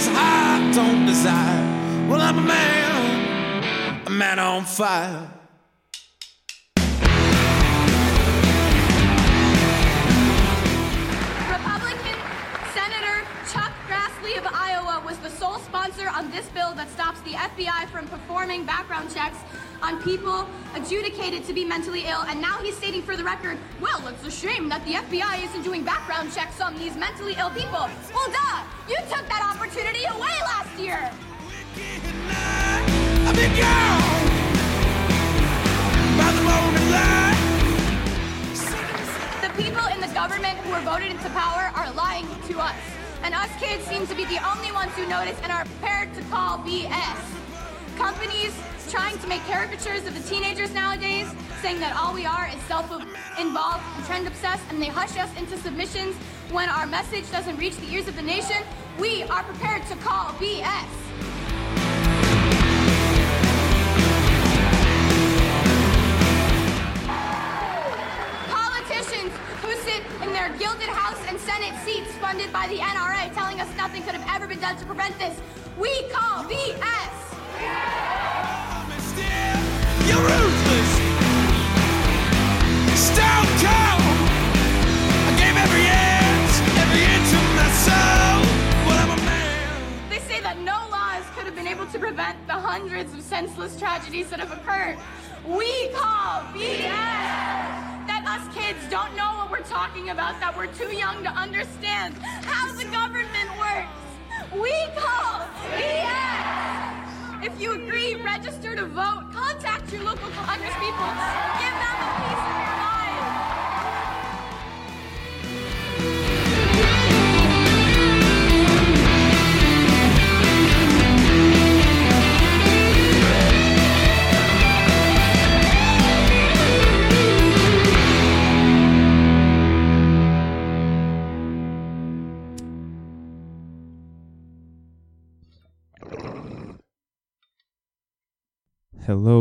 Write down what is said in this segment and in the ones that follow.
this heart don't desire. Well, I'm a man, a man on fire. Sponsor on this bill that stops the FBI from performing background checks on people adjudicated to be mentally ill. And now he's stating for the record, well, it's a shame that the FBI isn't doing background checks on these mentally ill people. Well, duh, you took that opportunity away last year. The people in the government who were voted into power are lying to us. And us kids seem to be the only ones who notice and are prepared to call BS. Companies trying to make caricatures of the teenagers nowadays, saying that all we are is self-involved and trend-obsessed, and they hush us into submissions when our message doesn't reach the ears of the nation. We are prepared to call BS. And Senate seats funded by the NRA telling us nothing could have ever been done to prevent this. We call BS. You're ruthless, stone cold. I gave every inch, every inch of my soul. Well, I'm a man. They say that no laws could have been able to prevent the hundreds of senseless tragedies that have occurred. We call BS. Us kids don't know what we're talking about, that we're too young to understand how the government works. We call BS. If you agree, register to vote. Contact your local Congress people.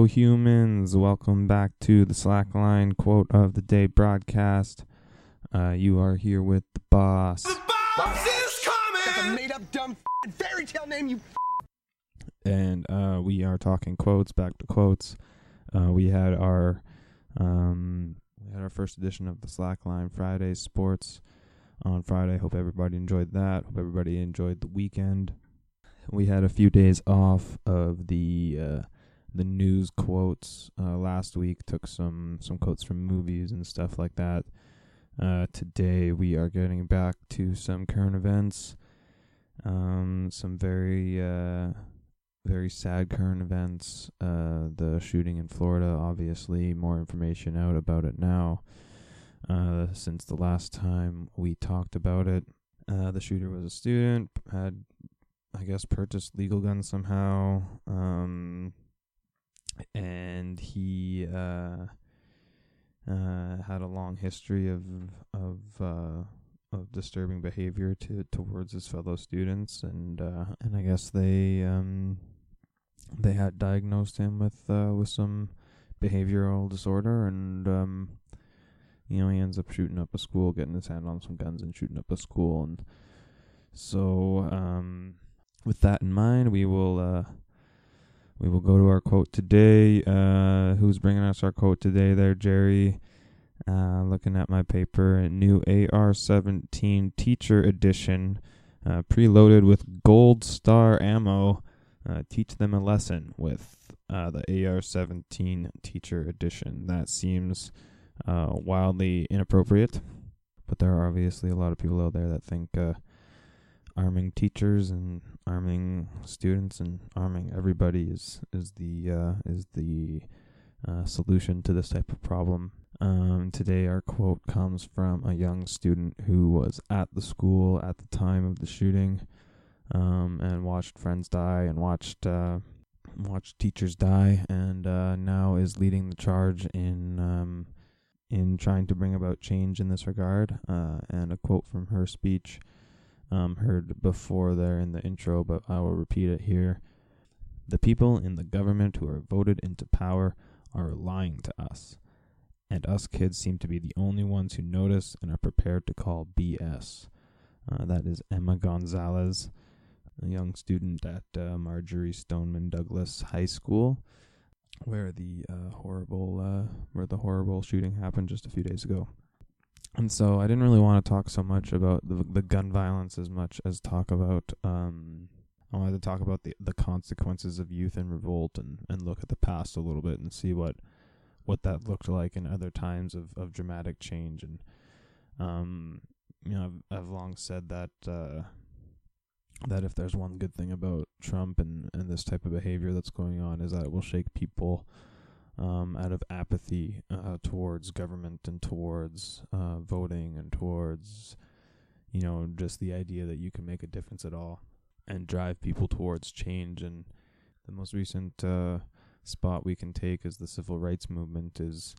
Humans. Welcome back to the Slackline Quote of the Day broadcast. Uh, you are here with the boss. The Boss is coming. That's a made up dumb f***ing fairy tale name, you and uh, we are talking quotes back to quotes. Uh, we had our um, we had our first edition of the Slackline Friday Sports on Friday. Hope everybody enjoyed that. Hope everybody enjoyed the weekend. We had a few days off of the uh, the news quotes uh, last week. Took some some quotes from movies and stuff like that. Uh, today we are getting back to some current events. Um, some very uh, very sad current events. Uh, the shooting in Florida, obviously, more information out about it now. Uh, since the last time we talked about it, uh, the shooter was a student, had, I guess, purchased legal guns somehow, um, and he uh, uh, had a long history of of uh, of disturbing behavior to towards his fellow students, and uh, and I guess they um, they had diagnosed him with uh, with some behavioral disorder, and um, you know he ends up shooting up a school, getting his hand on some guns, and shooting up a school, and so um, with that in mind, we will uh, we will go to our quote today. Uh, who's bringing us our quote today? There, Jerry. Uh, looking at my paper, new AR-17 Teacher Edition, uh, preloaded with Gold Star ammo. Uh, teach them a lesson with uh, the AR-17 Teacher Edition. That seems uh, wildly inappropriate, but there are obviously a lot of people out there that think arming teachers and arming students and arming everybody is is the uh, is the uh, solution to this type of problem. Um, today, our quote comes from a young student who was at the school at the time of the shooting, um, and watched friends die and watched uh, watched teachers die, and uh, now is leading the charge in um, in trying to bring about change in this regard. Uh, and a quote from her speech, um, heard before there in the intro, but I will repeat it here. The people in the government who are voted into power are lying to us and us kids seem to be the only ones who notice and are prepared to call BS. Uh, that is Emma Gonzalez, a young student at uh, Marjory Stoneman Douglas High School, where the uh, horrible uh, where the horrible shooting happened just a few days ago. And so I didn't really want to talk so much about the the gun violence as much as talk about um I wanted to talk about the the consequences of youth and revolt and and look at the past a little bit and see what what that looked like in other times of of dramatic change. And um you know I've I've long said that uh that if there's one good thing about Trump and and this type of behavior that's going on is that it will shake people um, out of apathy uh, towards government and towards uh, voting and towards, you know, just the idea that you can make a difference at all and drive people towards change. And the most recent uh, spot we can take is the civil rights movement. Is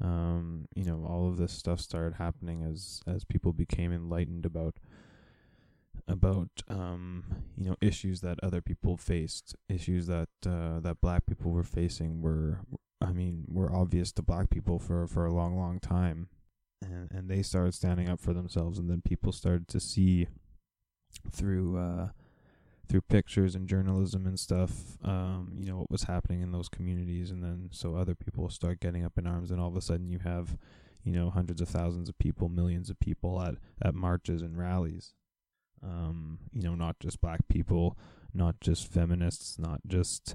um, you know, all of this stuff started happening as as people became enlightened about about um you know issues that other people faced issues that uh that black people were facing were i mean were obvious to black people for for a long long time. And and they started standing up for themselves and then people started to see through uh through pictures and journalism and stuff um you know what was happening in those communities. And then so other people start getting up in arms and all of a sudden you have you know hundreds of thousands of people millions of people at at marches and rallies um, you know, not just black people, not just feminists, not just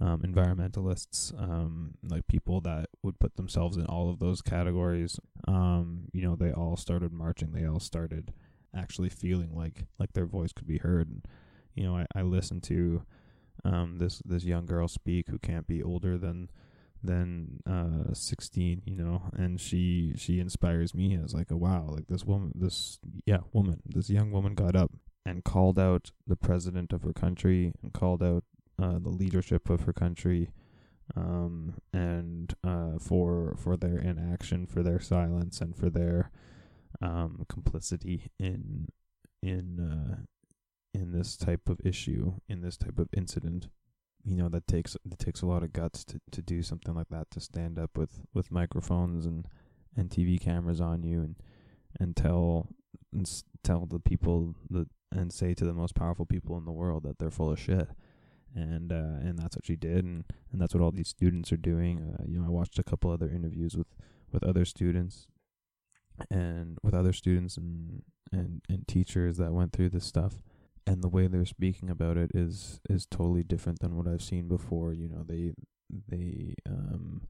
um, environmentalists, um, like people that would put themselves in all of those categories. Um, you know, they all started marching. They all started actually feeling like like their voice could be heard. And you know, I, I listened to um, this this young girl speak who can't be older than than uh 16 you know? And she she inspires me as like a wow like this woman this yeah woman this young woman got up and called out the president of her country and called out uh the leadership of her country um and uh for for their inaction for their silence and for their um complicity in in uh in this type of issue in this type of incident you know that takes it takes a lot of guts to, to do something like that to stand up with, with microphones and, and TV cameras on you and and tell and tell the people that and say to the most powerful people in the world that they're full of shit. And uh, and that's what she did and, and that's what all these students are doing. Uh, you know I watched a couple other interviews with, with other students and with other students and, and and teachers that went through this stuff and the way they're speaking about it is is totally different than what I've seen before. You know, they they um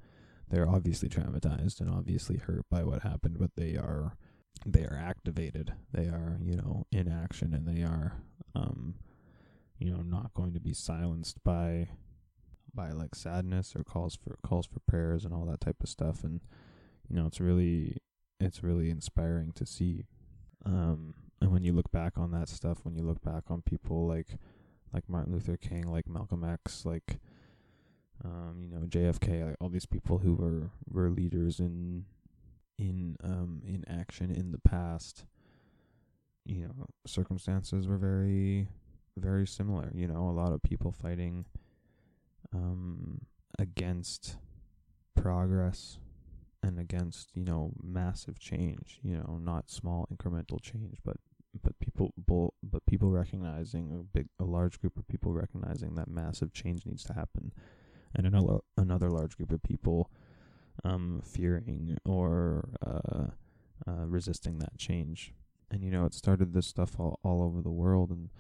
they're obviously traumatized and obviously hurt by what happened, but they are they are activated. They are, you know, in action and they are um you know, not going to be silenced by by like sadness or calls for calls for prayers and all that type of stuff and you know, it's really it's really inspiring to see. Um and when you look back on that stuff, when you look back on people like like Martin Luther King, like Malcolm X, like um, you know JFK, like all these people who were were leaders in in um in action in the past, you know, circumstances were very very similar. You know, a lot of people fighting um against progress and against you know massive change you know not small incremental change but but people but people recognizing a big a large group of people recognizing that massive change needs to happen. And another another large group of people um fearing or uh, uh resisting that change. And you know it started this stuff all, all over the world and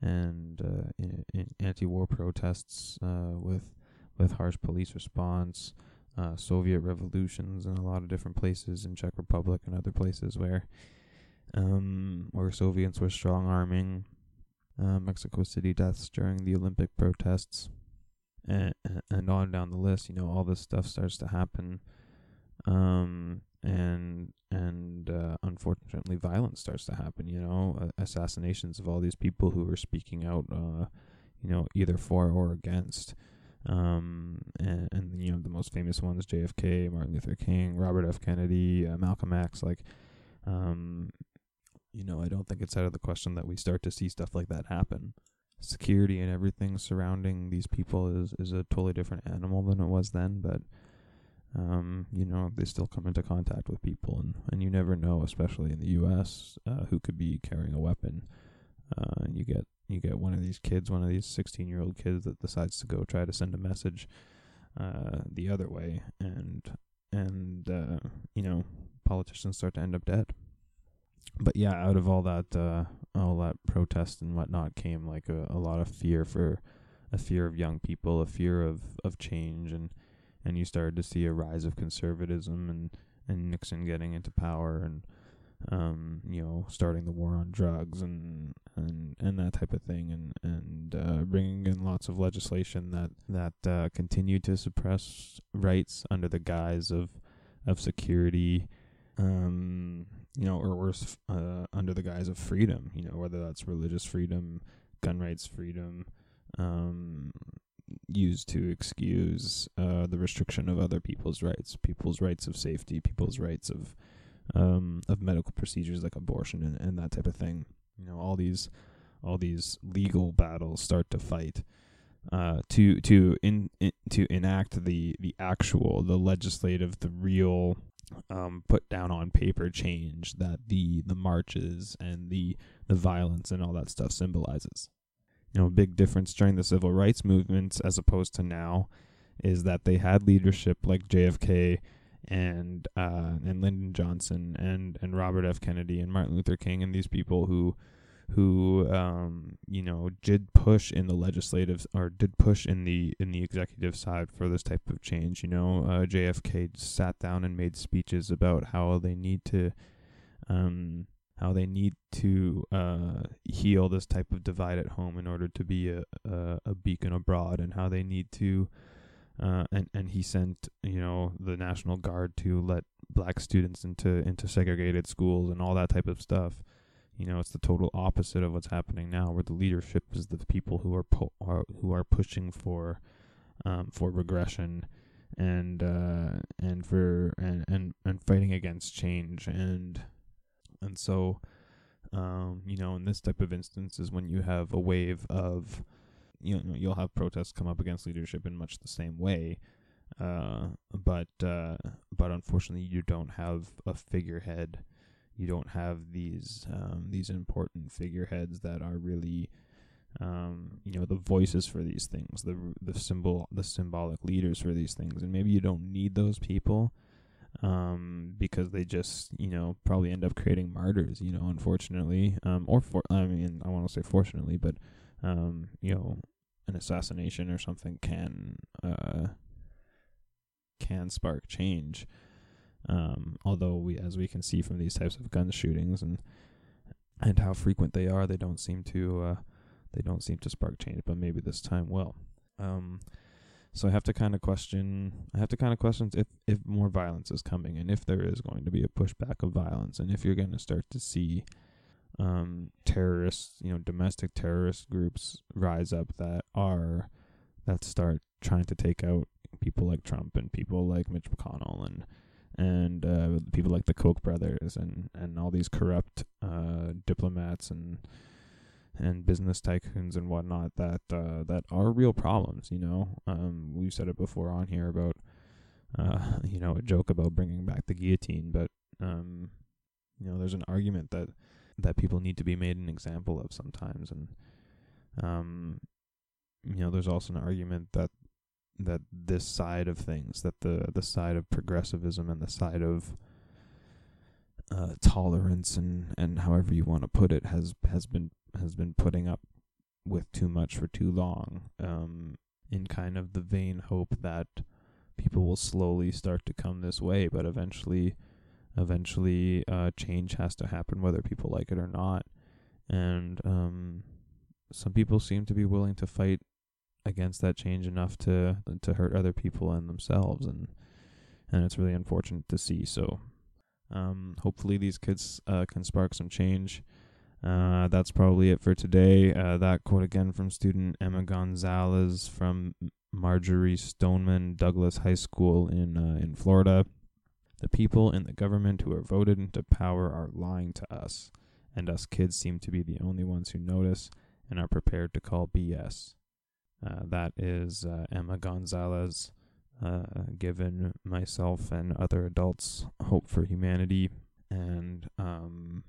and uh, in, in anti-war protests uh, with with harsh police response uh, Soviet revolutions in a lot of different places in Czech Republic and other places where um, where Soviets were strong arming uh, Mexico City deaths during the Olympic protests and and on down the list. You know, all this stuff starts to happen, um, and and uh, unfortunately, violence starts to happen. You know, uh, assassinations of all these people who were speaking out, uh, you know, either for or against um, and, and you know the most famous ones: JFK, Martin Luther King, Robert F. Kennedy, uh, Malcolm X. Like, um, you know, I don't think it's out of the question that we start to see stuff like that happen. Security and everything surrounding these people is is a totally different animal than it was then, but um, you know, they still come into contact with people, and, and you never know, especially in the U.S., uh, who could be carrying a weapon. Uh, you get you get one of these kids, one of these 16 year old kids that decides to go try to send a message uh, the other way, and and uh, you know, politicians start to end up dead. But yeah, out of all that uh, all that protest and whatnot came like a, a lot of fear for a fear of young people, a fear of, of change, and and you started to see a rise of conservatism and and Nixon getting into power and um, you know, starting the war on drugs and and and that type of thing, and and uh, bringing in lots of legislation that that uh, continued to suppress rights under the guise of of security, um, you know, or worse, uh, under the guise of freedom, you know, whether that's religious freedom, gun rights freedom, um, used to excuse uh, the restriction of other people's rights, people's rights of safety, people's rights of um, of medical procedures like abortion and, and that type of thing. You know, all these all these legal battles start to fight uh, to to in, in to enact the the actual the legislative the real um, put down on paper change that the the marches and the the violence and all that stuff symbolizes. You know, a big difference during the civil rights movements as opposed to now is that they had leadership like JFK and uh, and Lyndon Johnson and and Robert F. Kennedy and Martin Luther King and these people who who um, you know did push in the legislative or did push in the in the executive side for this type of change. You know, uh, JFK sat down and made speeches about how they need to um, how they need to uh, heal this type of divide at home in order to be a, a, a beacon abroad, and how they need to uh, and and he sent you know the National Guard to let black students into into segregated schools and all that type of stuff. You know, it's the total opposite of what's happening now, where the leadership is the people who are, po- are who are pushing for um, for regression and uh, and for and, and and fighting against change. And and so um, you know in this type of instances when you have a wave of you know you'll have protests come up against leadership in much the same way uh, but uh, but unfortunately you don't have a figurehead you don't have these um, these important figureheads that are really um, you know the voices for these things the the symbol the symbolic leaders for these things and maybe you don't need those people um, because they just you know probably end up creating martyrs you know unfortunately um, or for I mean I want to say fortunately but um, you know an assassination or something can uh, can spark change. Um, although we, as we can see from these types of gun shootings and and how frequent they are, they don't seem to uh, they don't seem to spark change. But maybe this time will. Um, so I have to kind of question. I have to kind of question if if more violence is coming, and if there is going to be a pushback of violence, and if you're going to start to see um, terrorists, you know, domestic terrorist groups rise up that are that start trying to take out people like Trump and people like Mitch McConnell and and uh, people like the Koch brothers and and all these corrupt uh, diplomats and and business tycoons and whatnot that uh, that are real problems. You know, um, we've said it before on here about uh, you know a joke about bringing back the guillotine, but um, you know, there's an argument that that people need to be made an example of sometimes and um you know there's also an argument that that this side of things that the the side of progressivism and the side of uh, tolerance and and however you want to put it has has been has been putting up with too much for too long um in kind of the vain hope that people will slowly start to come this way but eventually eventually uh, change has to happen whether people like it or not. And um, some people seem to be willing to fight against that change enough to to hurt other people and themselves and and it's really unfortunate to see. So um, hopefully these kids uh, can spark some change. Uh, that's probably it for today. Uh, that quote again from student Emma Gonzalez from Marjory Stoneman Douglas High School in uh, in Florida. The people in the government who are voted into power are lying to us, and us kids seem to be the only ones who notice and are prepared to call BS. Uh, that is uh, Emma Gonzalez uh, given myself and other adults hope for humanity, and um,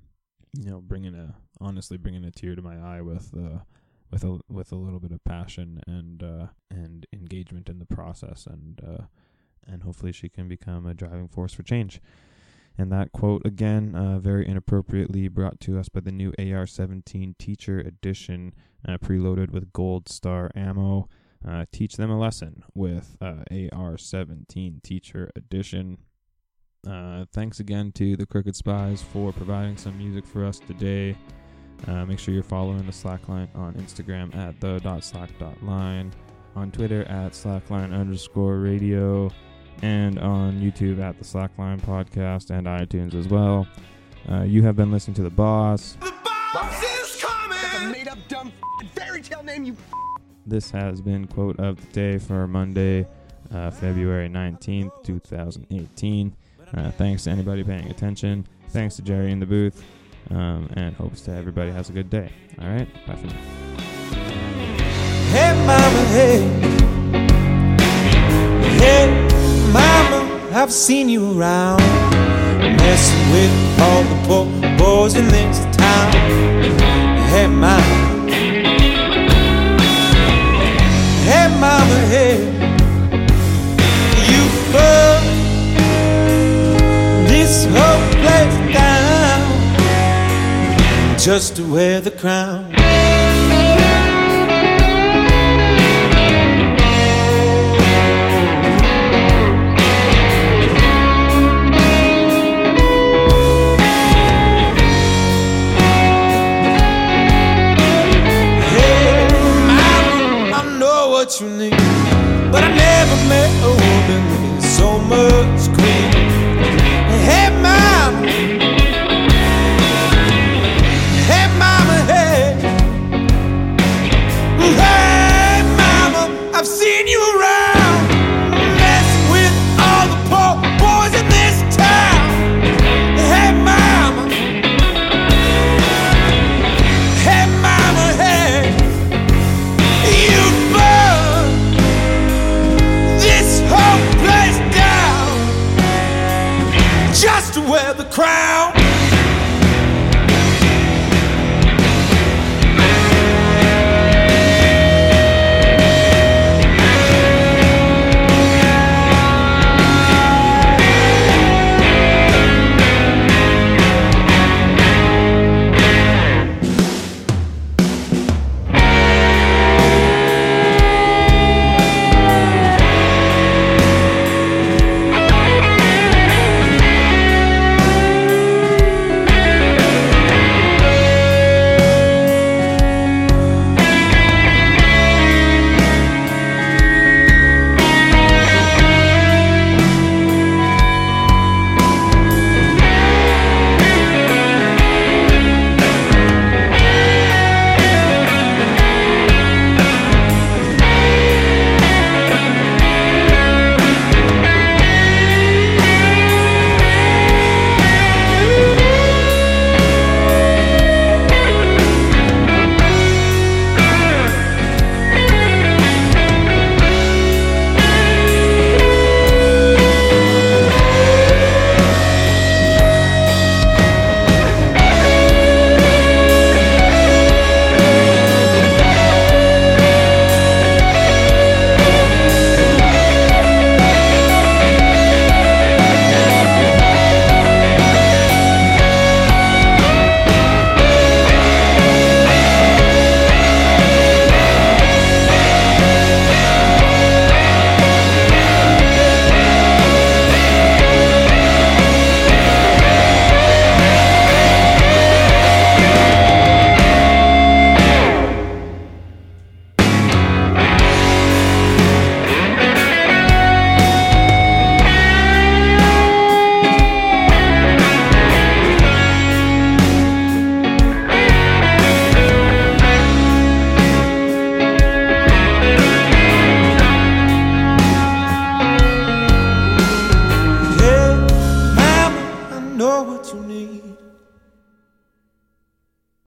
you know, bringing a honestly bringing a tear to my eye with uh, with a with a little bit of passion and uh, and engagement in the process, and uh, and hopefully she can become a driving force for change. And that quote again, uh, very inappropriately brought to us by the new AR-17 Teacher Edition, uh, preloaded with Gold Star ammo. Uh, teach them a lesson with uh, AR-17 Teacher Edition. Uh, thanks again to the Crooked Spies for providing some music for us today. Uh, make sure you're following the Slackline on Instagram at the dot slack dot line, on Twitter at slackline underscore radio, and on YouTube at the Slackline podcast and iTunes as well. Uh, you have been listening to the boss. The boss is That's a made up dumb fairy tale name, you This has been quote of the day for Monday, uh, February 19th, 2018. Uh, thanks to anybody paying attention. Thanks to Jerry in the booth. Um, and hopes to everybody has a good day. All right. Bye for now. Hey mama, hey. Hey mama, I've seen you around. Messing with all the poor boys in this town. Hey mama. Hey mama, hey. You burn this whole place down. Just to wear the crown.